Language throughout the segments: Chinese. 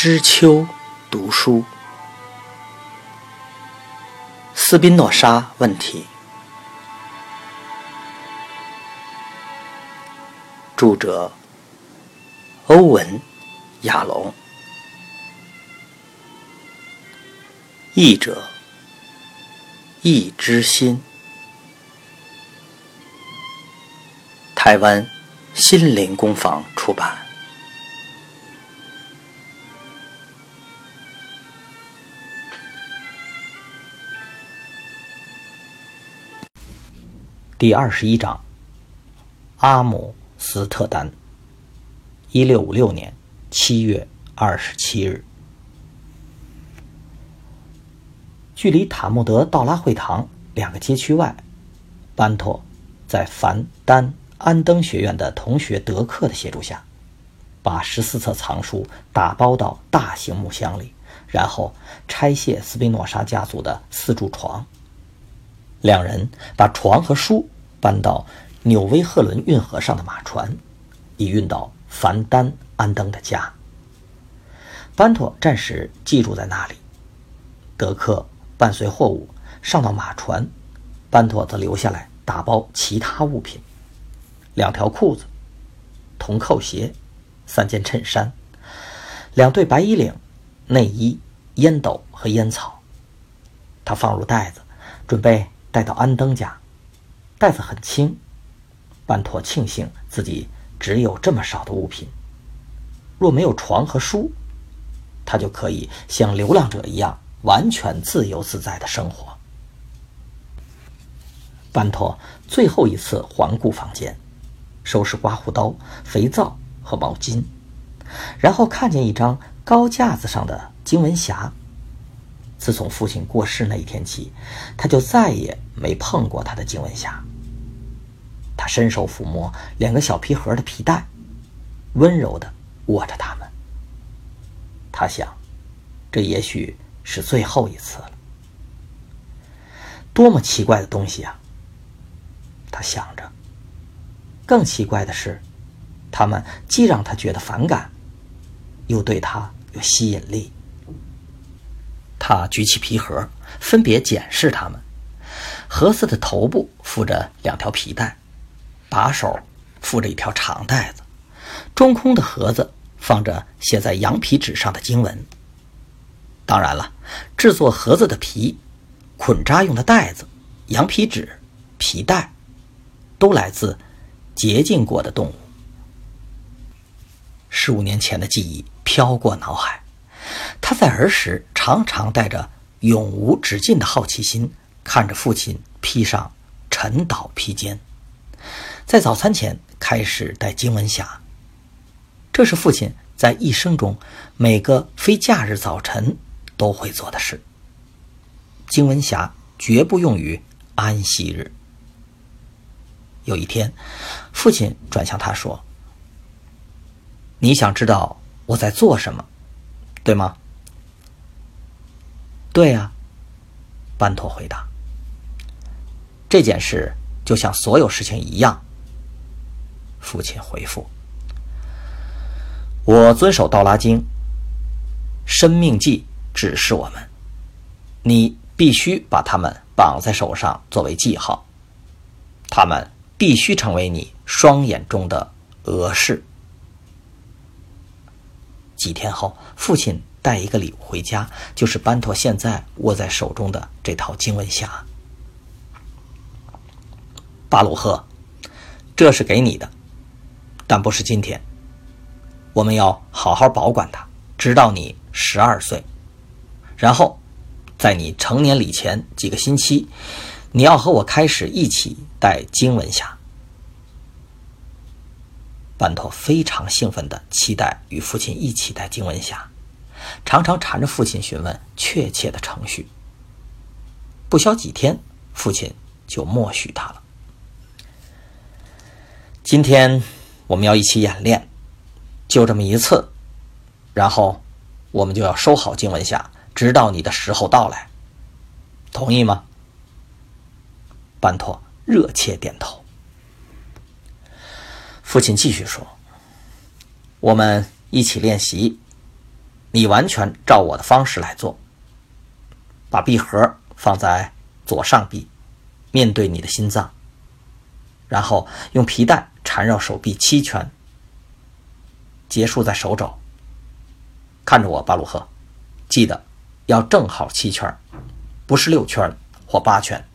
知秋读书，斯宾诺莎问题，著者欧文·亚龙，译者易之心，台湾心灵工坊出版。第二十一章，阿姆斯特丹，一六五六年七月二十七日，距离塔木德道拉会堂两个街区外，班托在凡丹安登学院的同学德克的协助下，把十四册藏书打包到大型木箱里，然后拆卸斯宾诺莎家族的四柱床。两人把床和书搬到纽威赫伦运河上的马船，以运到凡丹安登的家。班托暂时寄住在那里，德克伴随货物上到马船，班托则留下来打包其他物品：两条裤子、铜扣鞋、三件衬衫、两对白衣领、内衣、烟斗和烟草。他放入袋子，准备。带到安登家，袋子很轻。班托庆幸自己只有这么少的物品。若没有床和书，他就可以像流浪者一样完全自由自在的生活。班托最后一次环顾房间，收拾刮胡刀、肥皂和毛巾，然后看见一张高架子上的经文匣。自从父亲过世那一天起，他就再也没碰过他的经文匣。他伸手抚摸两个小皮盒的皮带，温柔的握着它们。他想，这也许是最后一次了。多么奇怪的东西啊！他想着。更奇怪的是，他们既让他觉得反感，又对他有吸引力。他举起皮盒，分别检视它们。盒子的头部附着两条皮带，把手附着一条长带子。中空的盒子放着写在羊皮纸上的经文。当然了，制作盒子的皮、捆扎用的带子、羊皮纸、皮带，都来自洁净过的动物。十五年前的记忆飘过脑海。他在儿时常常带着永无止境的好奇心，看着父亲披上晨祷披肩，在早餐前开始戴经文匣。这是父亲在一生中每个非假日早晨都会做的事。经文匣绝不用于安息日。有一天，父亲转向他说：“你想知道我在做什么？”对吗？对呀，班托回答。这件事就像所有事情一样。父亲回复：“我遵守《道拉经》，生命记指示我们，你必须把它们绑在手上作为记号，它们必须成为你双眼中的额饰。”几天后，父亲带一个礼物回家，就是班托现在握在手中的这套经文匣。巴鲁赫，这是给你的，但不是今天。我们要好好保管它，直到你十二岁。然后，在你成年礼前几个星期，你要和我开始一起带经文匣。班托非常兴奋地期待与父亲一起带经文匣，常常缠着父亲询问确切的程序。不消几天，父亲就默许他了。今天我们要一起演练，就这么一次，然后我们就要收好经文匣，直到你的时候到来。同意吗？班托热切点头。父亲继续说：“我们一起练习，你完全照我的方式来做。把币盒放在左上臂，面对你的心脏，然后用皮带缠绕手臂七圈，结束在手肘。看着我，巴鲁赫，记得要正好七圈，不是六圈或八圈。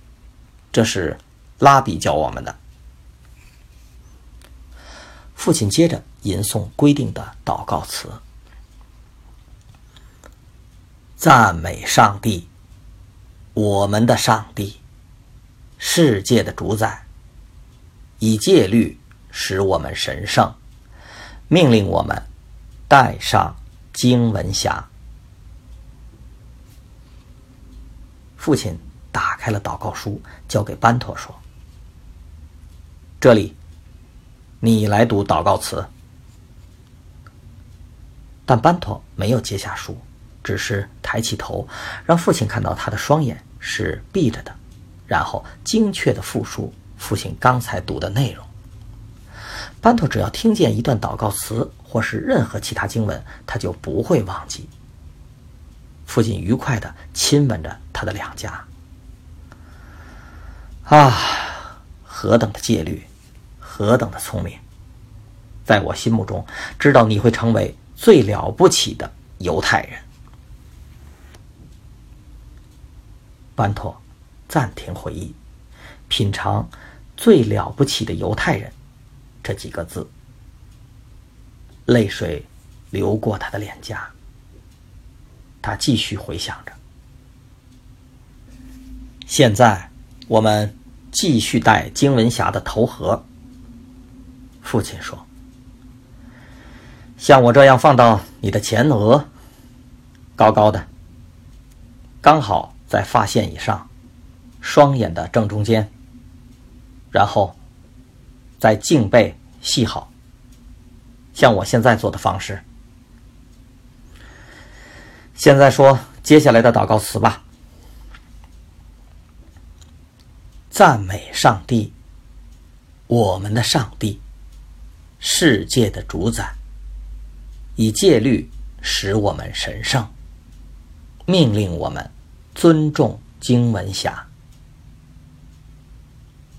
这是拉比教我们的。父亲接着吟诵规定的祷告词：“赞美上帝，我们的上帝，世界的主宰，以戒律使我们神圣，命令我们带上经文匣。”父亲。打开了祷告书，交给班托说：“这里，你来读祷告词。”但班托没有接下书，只是抬起头，让父亲看到他的双眼是闭着的，然后精确的复述父亲刚才读的内容。班托只要听见一段祷告词或是任何其他经文，他就不会忘记。父亲愉快的亲吻着他的两颊。啊，何等的戒律，何等的聪明！在我心目中，知道你会成为最了不起的犹太人。班托暂停回忆，品尝“最了不起的犹太人”这几个字，泪水流过他的脸颊。他继续回想着，现在。我们继续戴经文匣的头盒。父亲说：“像我这样放到你的前额，高高的，刚好在发线以上，双眼的正中间。然后，在颈背系好，像我现在做的方式。现在说接下来的祷告词吧。”赞美上帝，我们的上帝，世界的主宰，以戒律使我们神圣，命令我们尊重经文匣。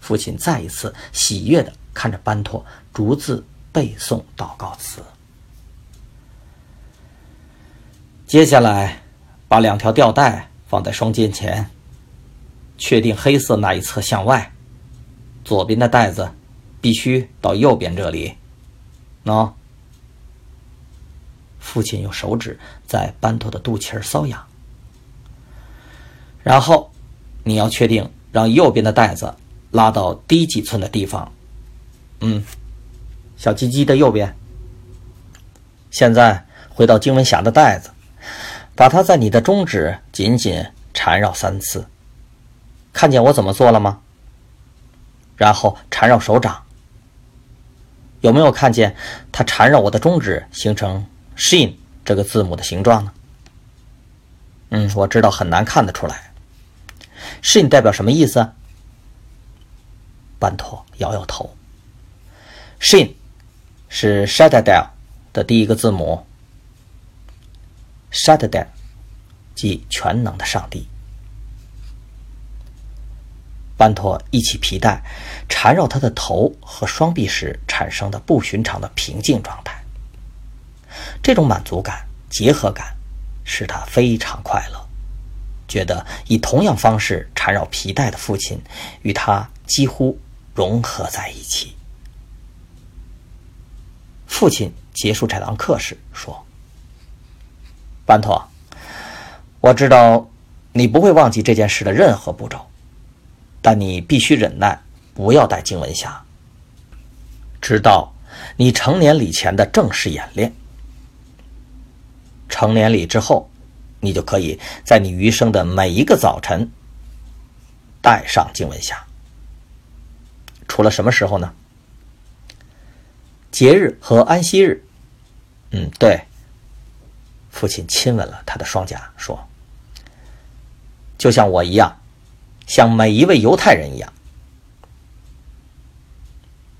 父亲再一次喜悦的看着班托逐字背诵祷告词。接下来，把两条吊带放在双肩前。确定黑色那一侧向外，左边的带子必须到右边这里。喏，父亲用手指在班托的肚脐儿搔痒。然后，你要确定让右边的带子拉到低几寸的地方。嗯，小鸡鸡的右边。现在回到经文匣的带子，把它在你的中指紧紧缠绕三次。看见我怎么做了吗？然后缠绕手掌，有没有看见它缠绕我的中指形成 “shin” 这个字母的形状呢？嗯，我知道很难看得出来。“shin” 代表什么意思？班托摇摇头。“shin” 是 “shaddai” 的第一个字母，“shaddai” 即全能的上帝。班托一起皮带缠绕他的头和双臂时产生的不寻常的平静状态，这种满足感、结合感使他非常快乐，觉得以同样方式缠绕皮带的父亲与他几乎融合在一起。父亲结束这堂课时说：“班托，我知道你不会忘记这件事的任何步骤。”但你必须忍耐，不要带经文匣，直到你成年礼前的正式演练。成年礼之后，你就可以在你余生的每一个早晨带上经文匣。除了什么时候呢？节日和安息日。嗯，对。父亲亲吻了他的双颊，说：“就像我一样。”像每一位犹太人一样，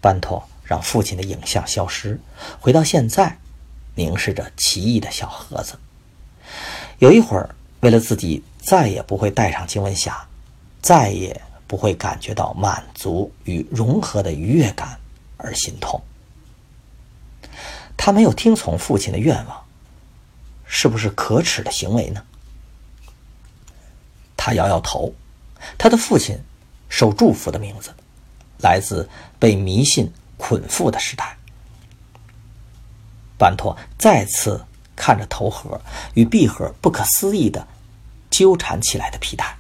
班托让父亲的影像消失，回到现在，凝视着奇异的小盒子。有一会儿，为了自己再也不会带上经文匣，再也不会感觉到满足与融合的愉悦感而心痛。他没有听从父亲的愿望，是不是可耻的行为呢？他摇摇头。他的父亲受祝福的名字，来自被迷信捆缚的时代。班托再次看着头盒与闭盒不可思议的纠缠起来的皮带，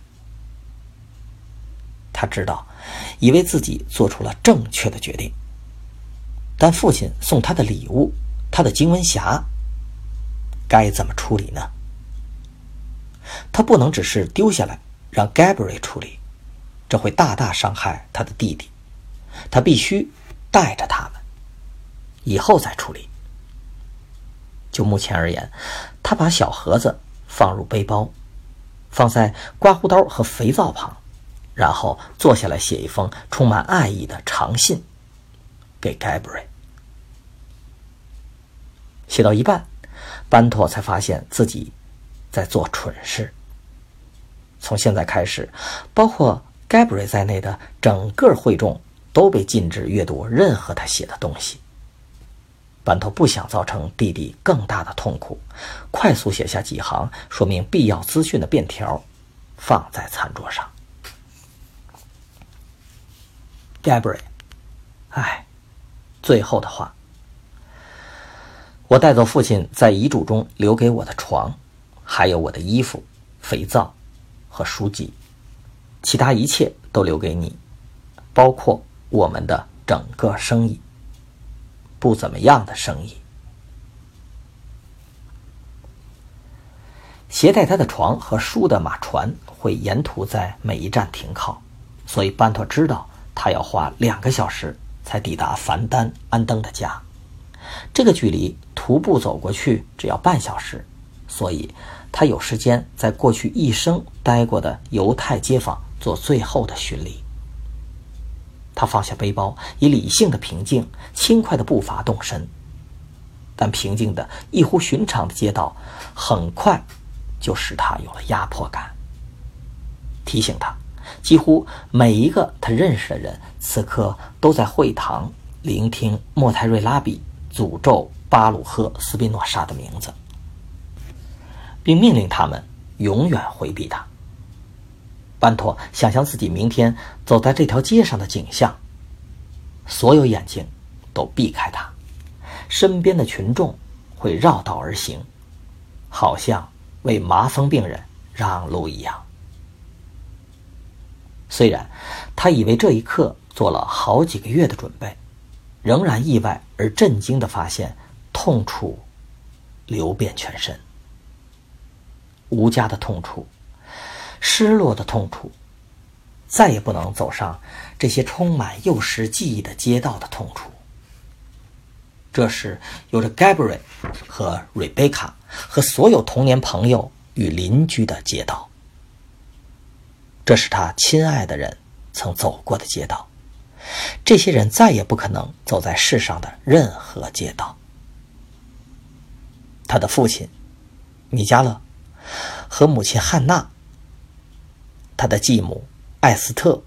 他知道，以为自己做出了正确的决定。但父亲送他的礼物，他的经文匣，该怎么处理呢？他不能只是丢下来让 Gabriel 处理，这会大大伤害他的弟弟。他必须带着他们，以后再处理。就目前而言，他把小盒子放入背包，放在刮胡刀和肥皂旁，然后坐下来写一封充满爱意的长信给 Gabriel。写到一半，班托才发现自己在做蠢事。从现在开始，包括 Gabrie 在内的整个会众都被禁止阅读任何他写的东西。班头不想造成弟弟更大的痛苦，快速写下几行说明必要资讯的便条，放在餐桌上。gabri 哎，最后的话，我带走父亲在遗嘱中留给我的床，还有我的衣服、肥皂和书籍，其他一切都留给你，包括我们的整个生意。不怎么样的生意。携带他的床和书的马船会沿途在每一站停靠，所以班托知道他要花两个小时才抵达凡丹安登的家。这个距离徒步走过去只要半小时，所以他有时间在过去一生待过的犹太街坊做最后的巡礼。他放下背包，以理性的平静、轻快的步伐动身，但平静的异乎寻常的街道，很快就使他有了压迫感。提醒他，几乎每一个他认识的人，此刻都在会堂聆听莫泰瑞拉比诅咒巴鲁赫斯宾诺莎的名字，并命令他们永远回避他。班托想象自己明天走在这条街上的景象，所有眼睛都避开他，身边的群众会绕道而行，好像为麻风病人让路一样。虽然他以为这一刻做了好几个月的准备，仍然意外而震惊地发现痛楚流遍全身，无家的痛楚。失落的痛楚，再也不能走上这些充满幼时记忆的街道的痛楚。这是有着 Gabriel 和 Rebecca 和所有童年朋友与邻居的街道。这是他亲爱的人曾走过的街道。这些人再也不可能走在世上的任何街道。他的父亲米迦勒和母亲汉娜。他的继母艾斯特，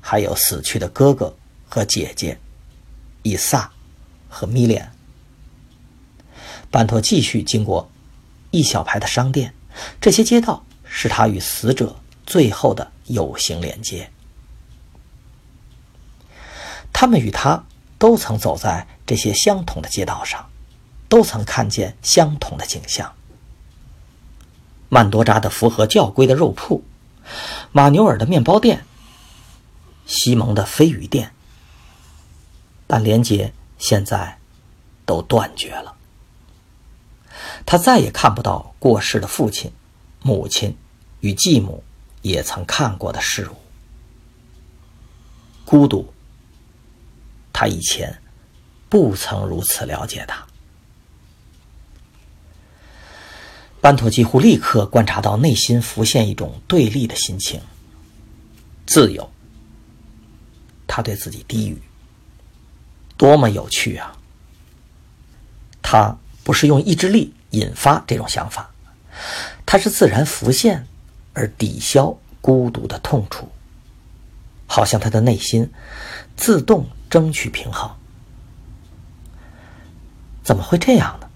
还有死去的哥哥和姐姐以撒和米莲。班托继续经过一小排的商店，这些街道是他与死者最后的有形连接。他们与他都曾走在这些相同的街道上，都曾看见相同的景象：曼多扎的符合教规的肉铺。马牛尔的面包店，西蒙的飞鱼店，但连接现在都断绝了。他再也看不到过世的父亲、母亲与继母也曾看过的事物。孤独，他以前不曾如此了解他。班托几乎立刻观察到内心浮现一种对立的心情。自由，他对自己低语：“多么有趣啊！”他不是用意志力引发这种想法，他是自然浮现而抵消孤独的痛楚，好像他的内心自动争取平衡。怎么会这样呢？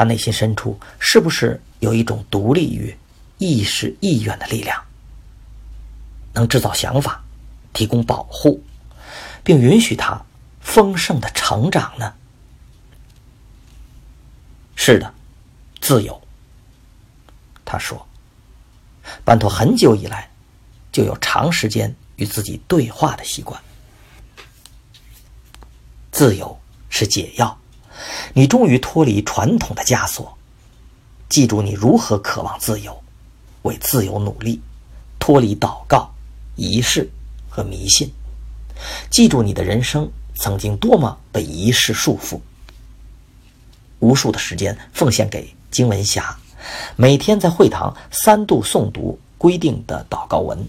他内心深处是不是有一种独立于意识意愿的力量，能制造想法，提供保护，并允许他丰盛的成长呢？是的，自由。他说：“班托很久以来就有长时间与自己对话的习惯。自由是解药，你终于脱离传统的枷锁。记住你如何渴望自由，为自由努力，脱离祷告、仪式和迷信。记住你的人生曾经多么被仪式束缚，无数的时间奉献给经文侠。”每天在会堂三度诵读规定的祷告文。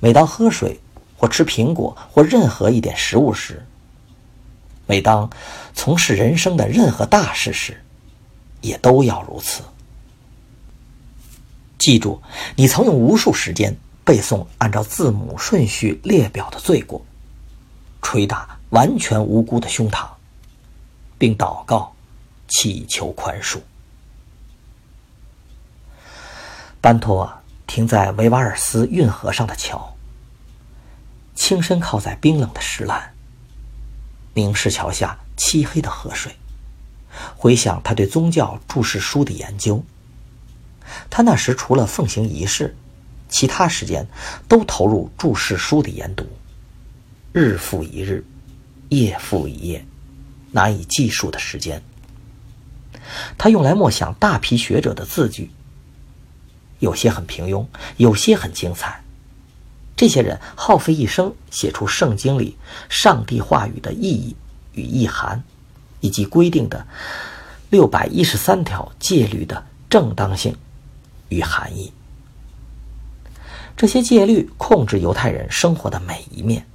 每当喝水或吃苹果或任何一点食物时，每当从事人生的任何大事时，也都要如此。记住，你曾用无数时间背诵按照字母顺序列表的罪过，捶打完全无辜的胸膛，并祷告，祈求宽恕。班托停在维瓦尔斯运河上的桥，轻身靠在冰冷的石栏，凝视桥下漆黑的河水，回想他对宗教注释书的研究。他那时除了奉行仪式，其他时间都投入注释书的研读，日复一日，夜复一夜，难以计数的时间。他用来默想大批学者的字句。有些很平庸，有些很精彩。这些人耗费一生写出圣经里上帝话语的意义与意涵，以及规定的六百一十三条戒律的正当性与含义。这些戒律控制犹太人生活的每一面，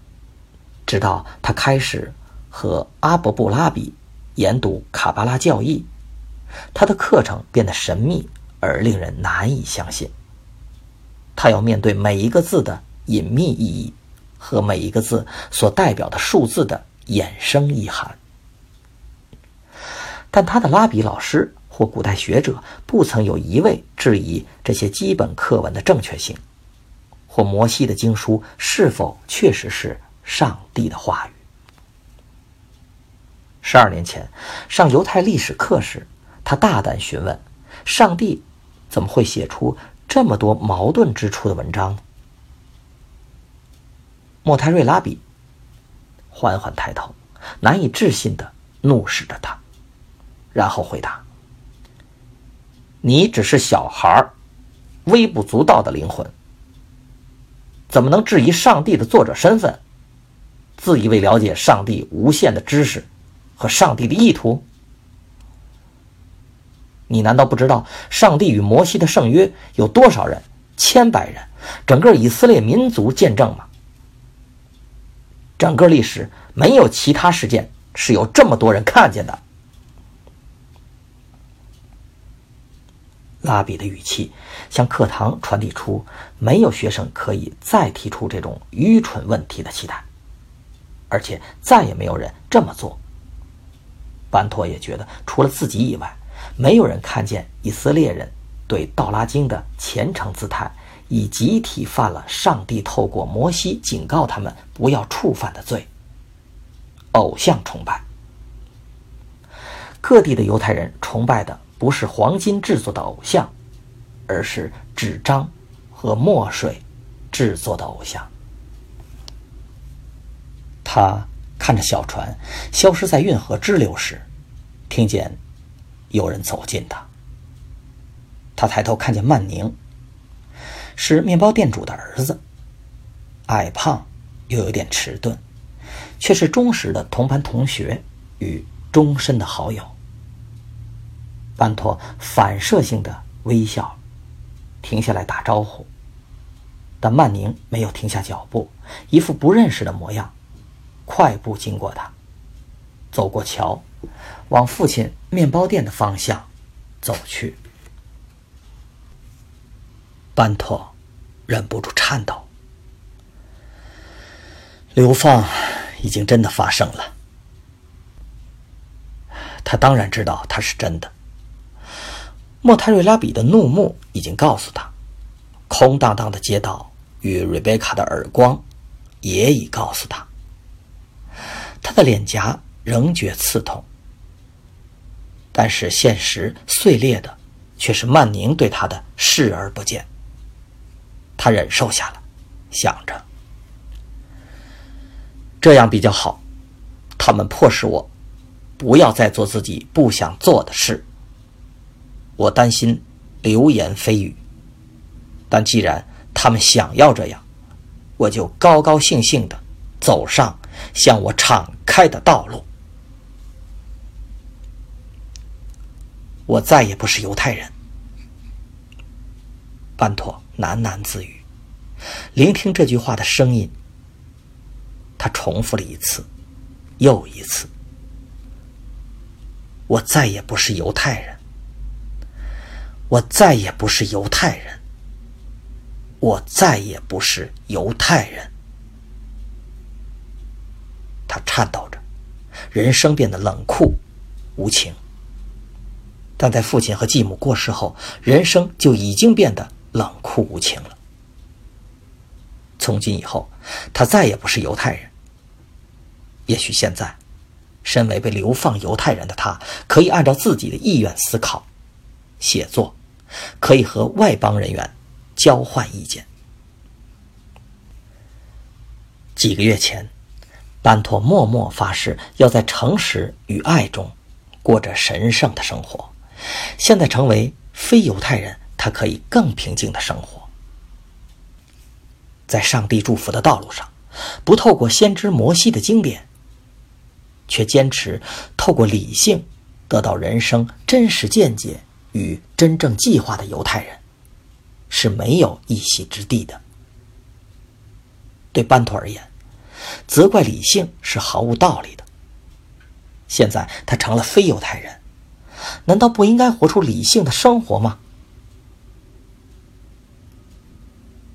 直到他开始和阿伯布拉比研读卡巴拉教义，他的课程变得神秘。而令人难以相信，他要面对每一个字的隐秘意义和每一个字所代表的数字的衍生意涵。但他的拉比老师或古代学者不曾有一位质疑这些基本课文的正确性，或摩西的经书是否确实是上帝的话语。十二年前上犹太历史课时，他大胆询问上帝。怎么会写出这么多矛盾之处的文章？莫泰瑞拉比缓缓抬头，难以置信的怒视着他，然后回答：“你只是小孩微不足道的灵魂，怎么能质疑上帝的作者身份？自以为了解上帝无限的知识和上帝的意图？”你难道不知道上帝与摩西的圣约有多少人？千百人，整个以色列民族见证吗？整个历史没有其他事件是有这么多人看见的。拉比的语气向课堂传递出没有学生可以再提出这种愚蠢问题的期待，而且再也没有人这么做。班托也觉得，除了自己以外。没有人看见以色列人对《道拉经》的虔诚姿态，已集体犯了上帝透过摩西警告他们不要触犯的罪——偶像崇拜。各地的犹太人崇拜的不是黄金制作的偶像，而是纸张和墨水制作的偶像。他看着小船消失在运河支流时，听见。有人走近他，他抬头看见曼宁，是面包店主的儿子，矮胖又有点迟钝，却是忠实的同班同学与终身的好友。班托反射性的微笑，停下来打招呼，但曼宁没有停下脚步，一副不认识的模样，快步经过他，走过桥。往父亲面包店的方向走去。班托忍不住颤抖。流放已经真的发生了，他当然知道它是真的。莫泰瑞拉比的怒目已经告诉他，空荡荡的街道与瑞贝卡的耳光也已告诉他，他的脸颊仍觉刺痛。但是现实碎裂的，却是曼宁对他的视而不见。他忍受下了，想着这样比较好。他们迫使我不要再做自己不想做的事。我担心流言蜚语，但既然他们想要这样，我就高高兴兴的走上向我敞开的道路。我再也不是犹太人，班托喃喃自语，聆听这句话的声音。他重复了一次，又一次。我再也不是犹太人，我再也不是犹太人，我再也不是犹太人。他颤抖着，人生变得冷酷无情。但在父亲和继母过世后，人生就已经变得冷酷无情了。从今以后，他再也不是犹太人。也许现在，身为被流放犹太人的他，可以按照自己的意愿思考、写作，可以和外邦人员交换意见。几个月前，班托默默发誓要在诚实与爱中过着神圣的生活。现在成为非犹太人，他可以更平静的生活，在上帝祝福的道路上，不透过先知摩西的经典，却坚持透过理性得到人生真实见解与真正计划的犹太人，是没有一席之地的。对班托而言，责怪理性是毫无道理的。现在他成了非犹太人。难道不应该活出理性的生活吗？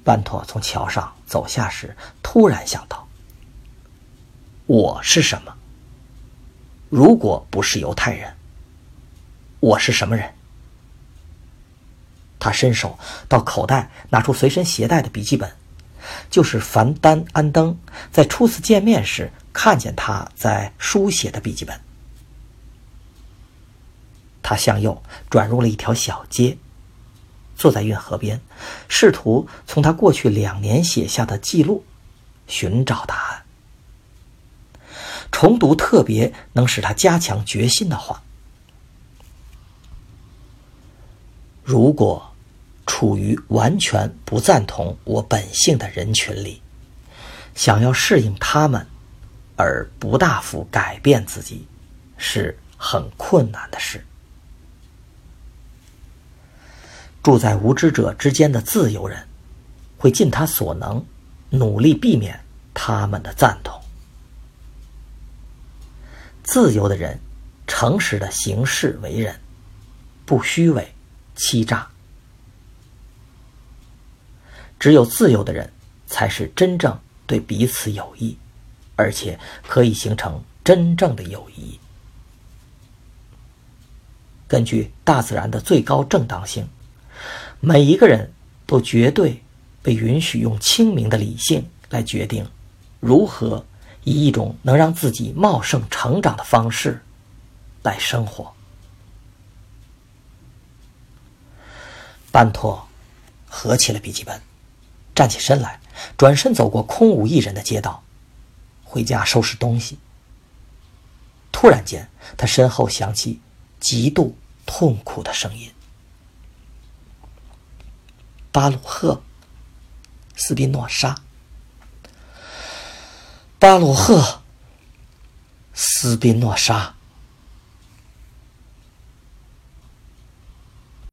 班托从桥上走下时，突然想到：我是什么？如果不是犹太人，我是什么人？他伸手到口袋，拿出随身携带的笔记本，就是凡丹安登在初次见面时看见他在书写的笔记本。他向右转入了一条小街，坐在运河边，试图从他过去两年写下的记录寻找答案。重读特别能使他加强决心的话：如果处于完全不赞同我本性的人群里，想要适应他们而不大幅改变自己，是很困难的事。住在无知者之间的自由人，会尽他所能，努力避免他们的赞同。自由的人，诚实的行事为人，不虚伪、欺诈。只有自由的人，才是真正对彼此有益，而且可以形成真正的友谊。根据大自然的最高正当性。每一个人都绝对被允许用清明的理性来决定，如何以一种能让自己茂盛成长的方式来生活。班托合起了笔记本，站起身来，转身走过空无一人的街道，回家收拾东西。突然间，他身后响起极度痛苦的声音。巴鲁赫·斯宾诺莎，巴鲁赫·斯宾诺莎。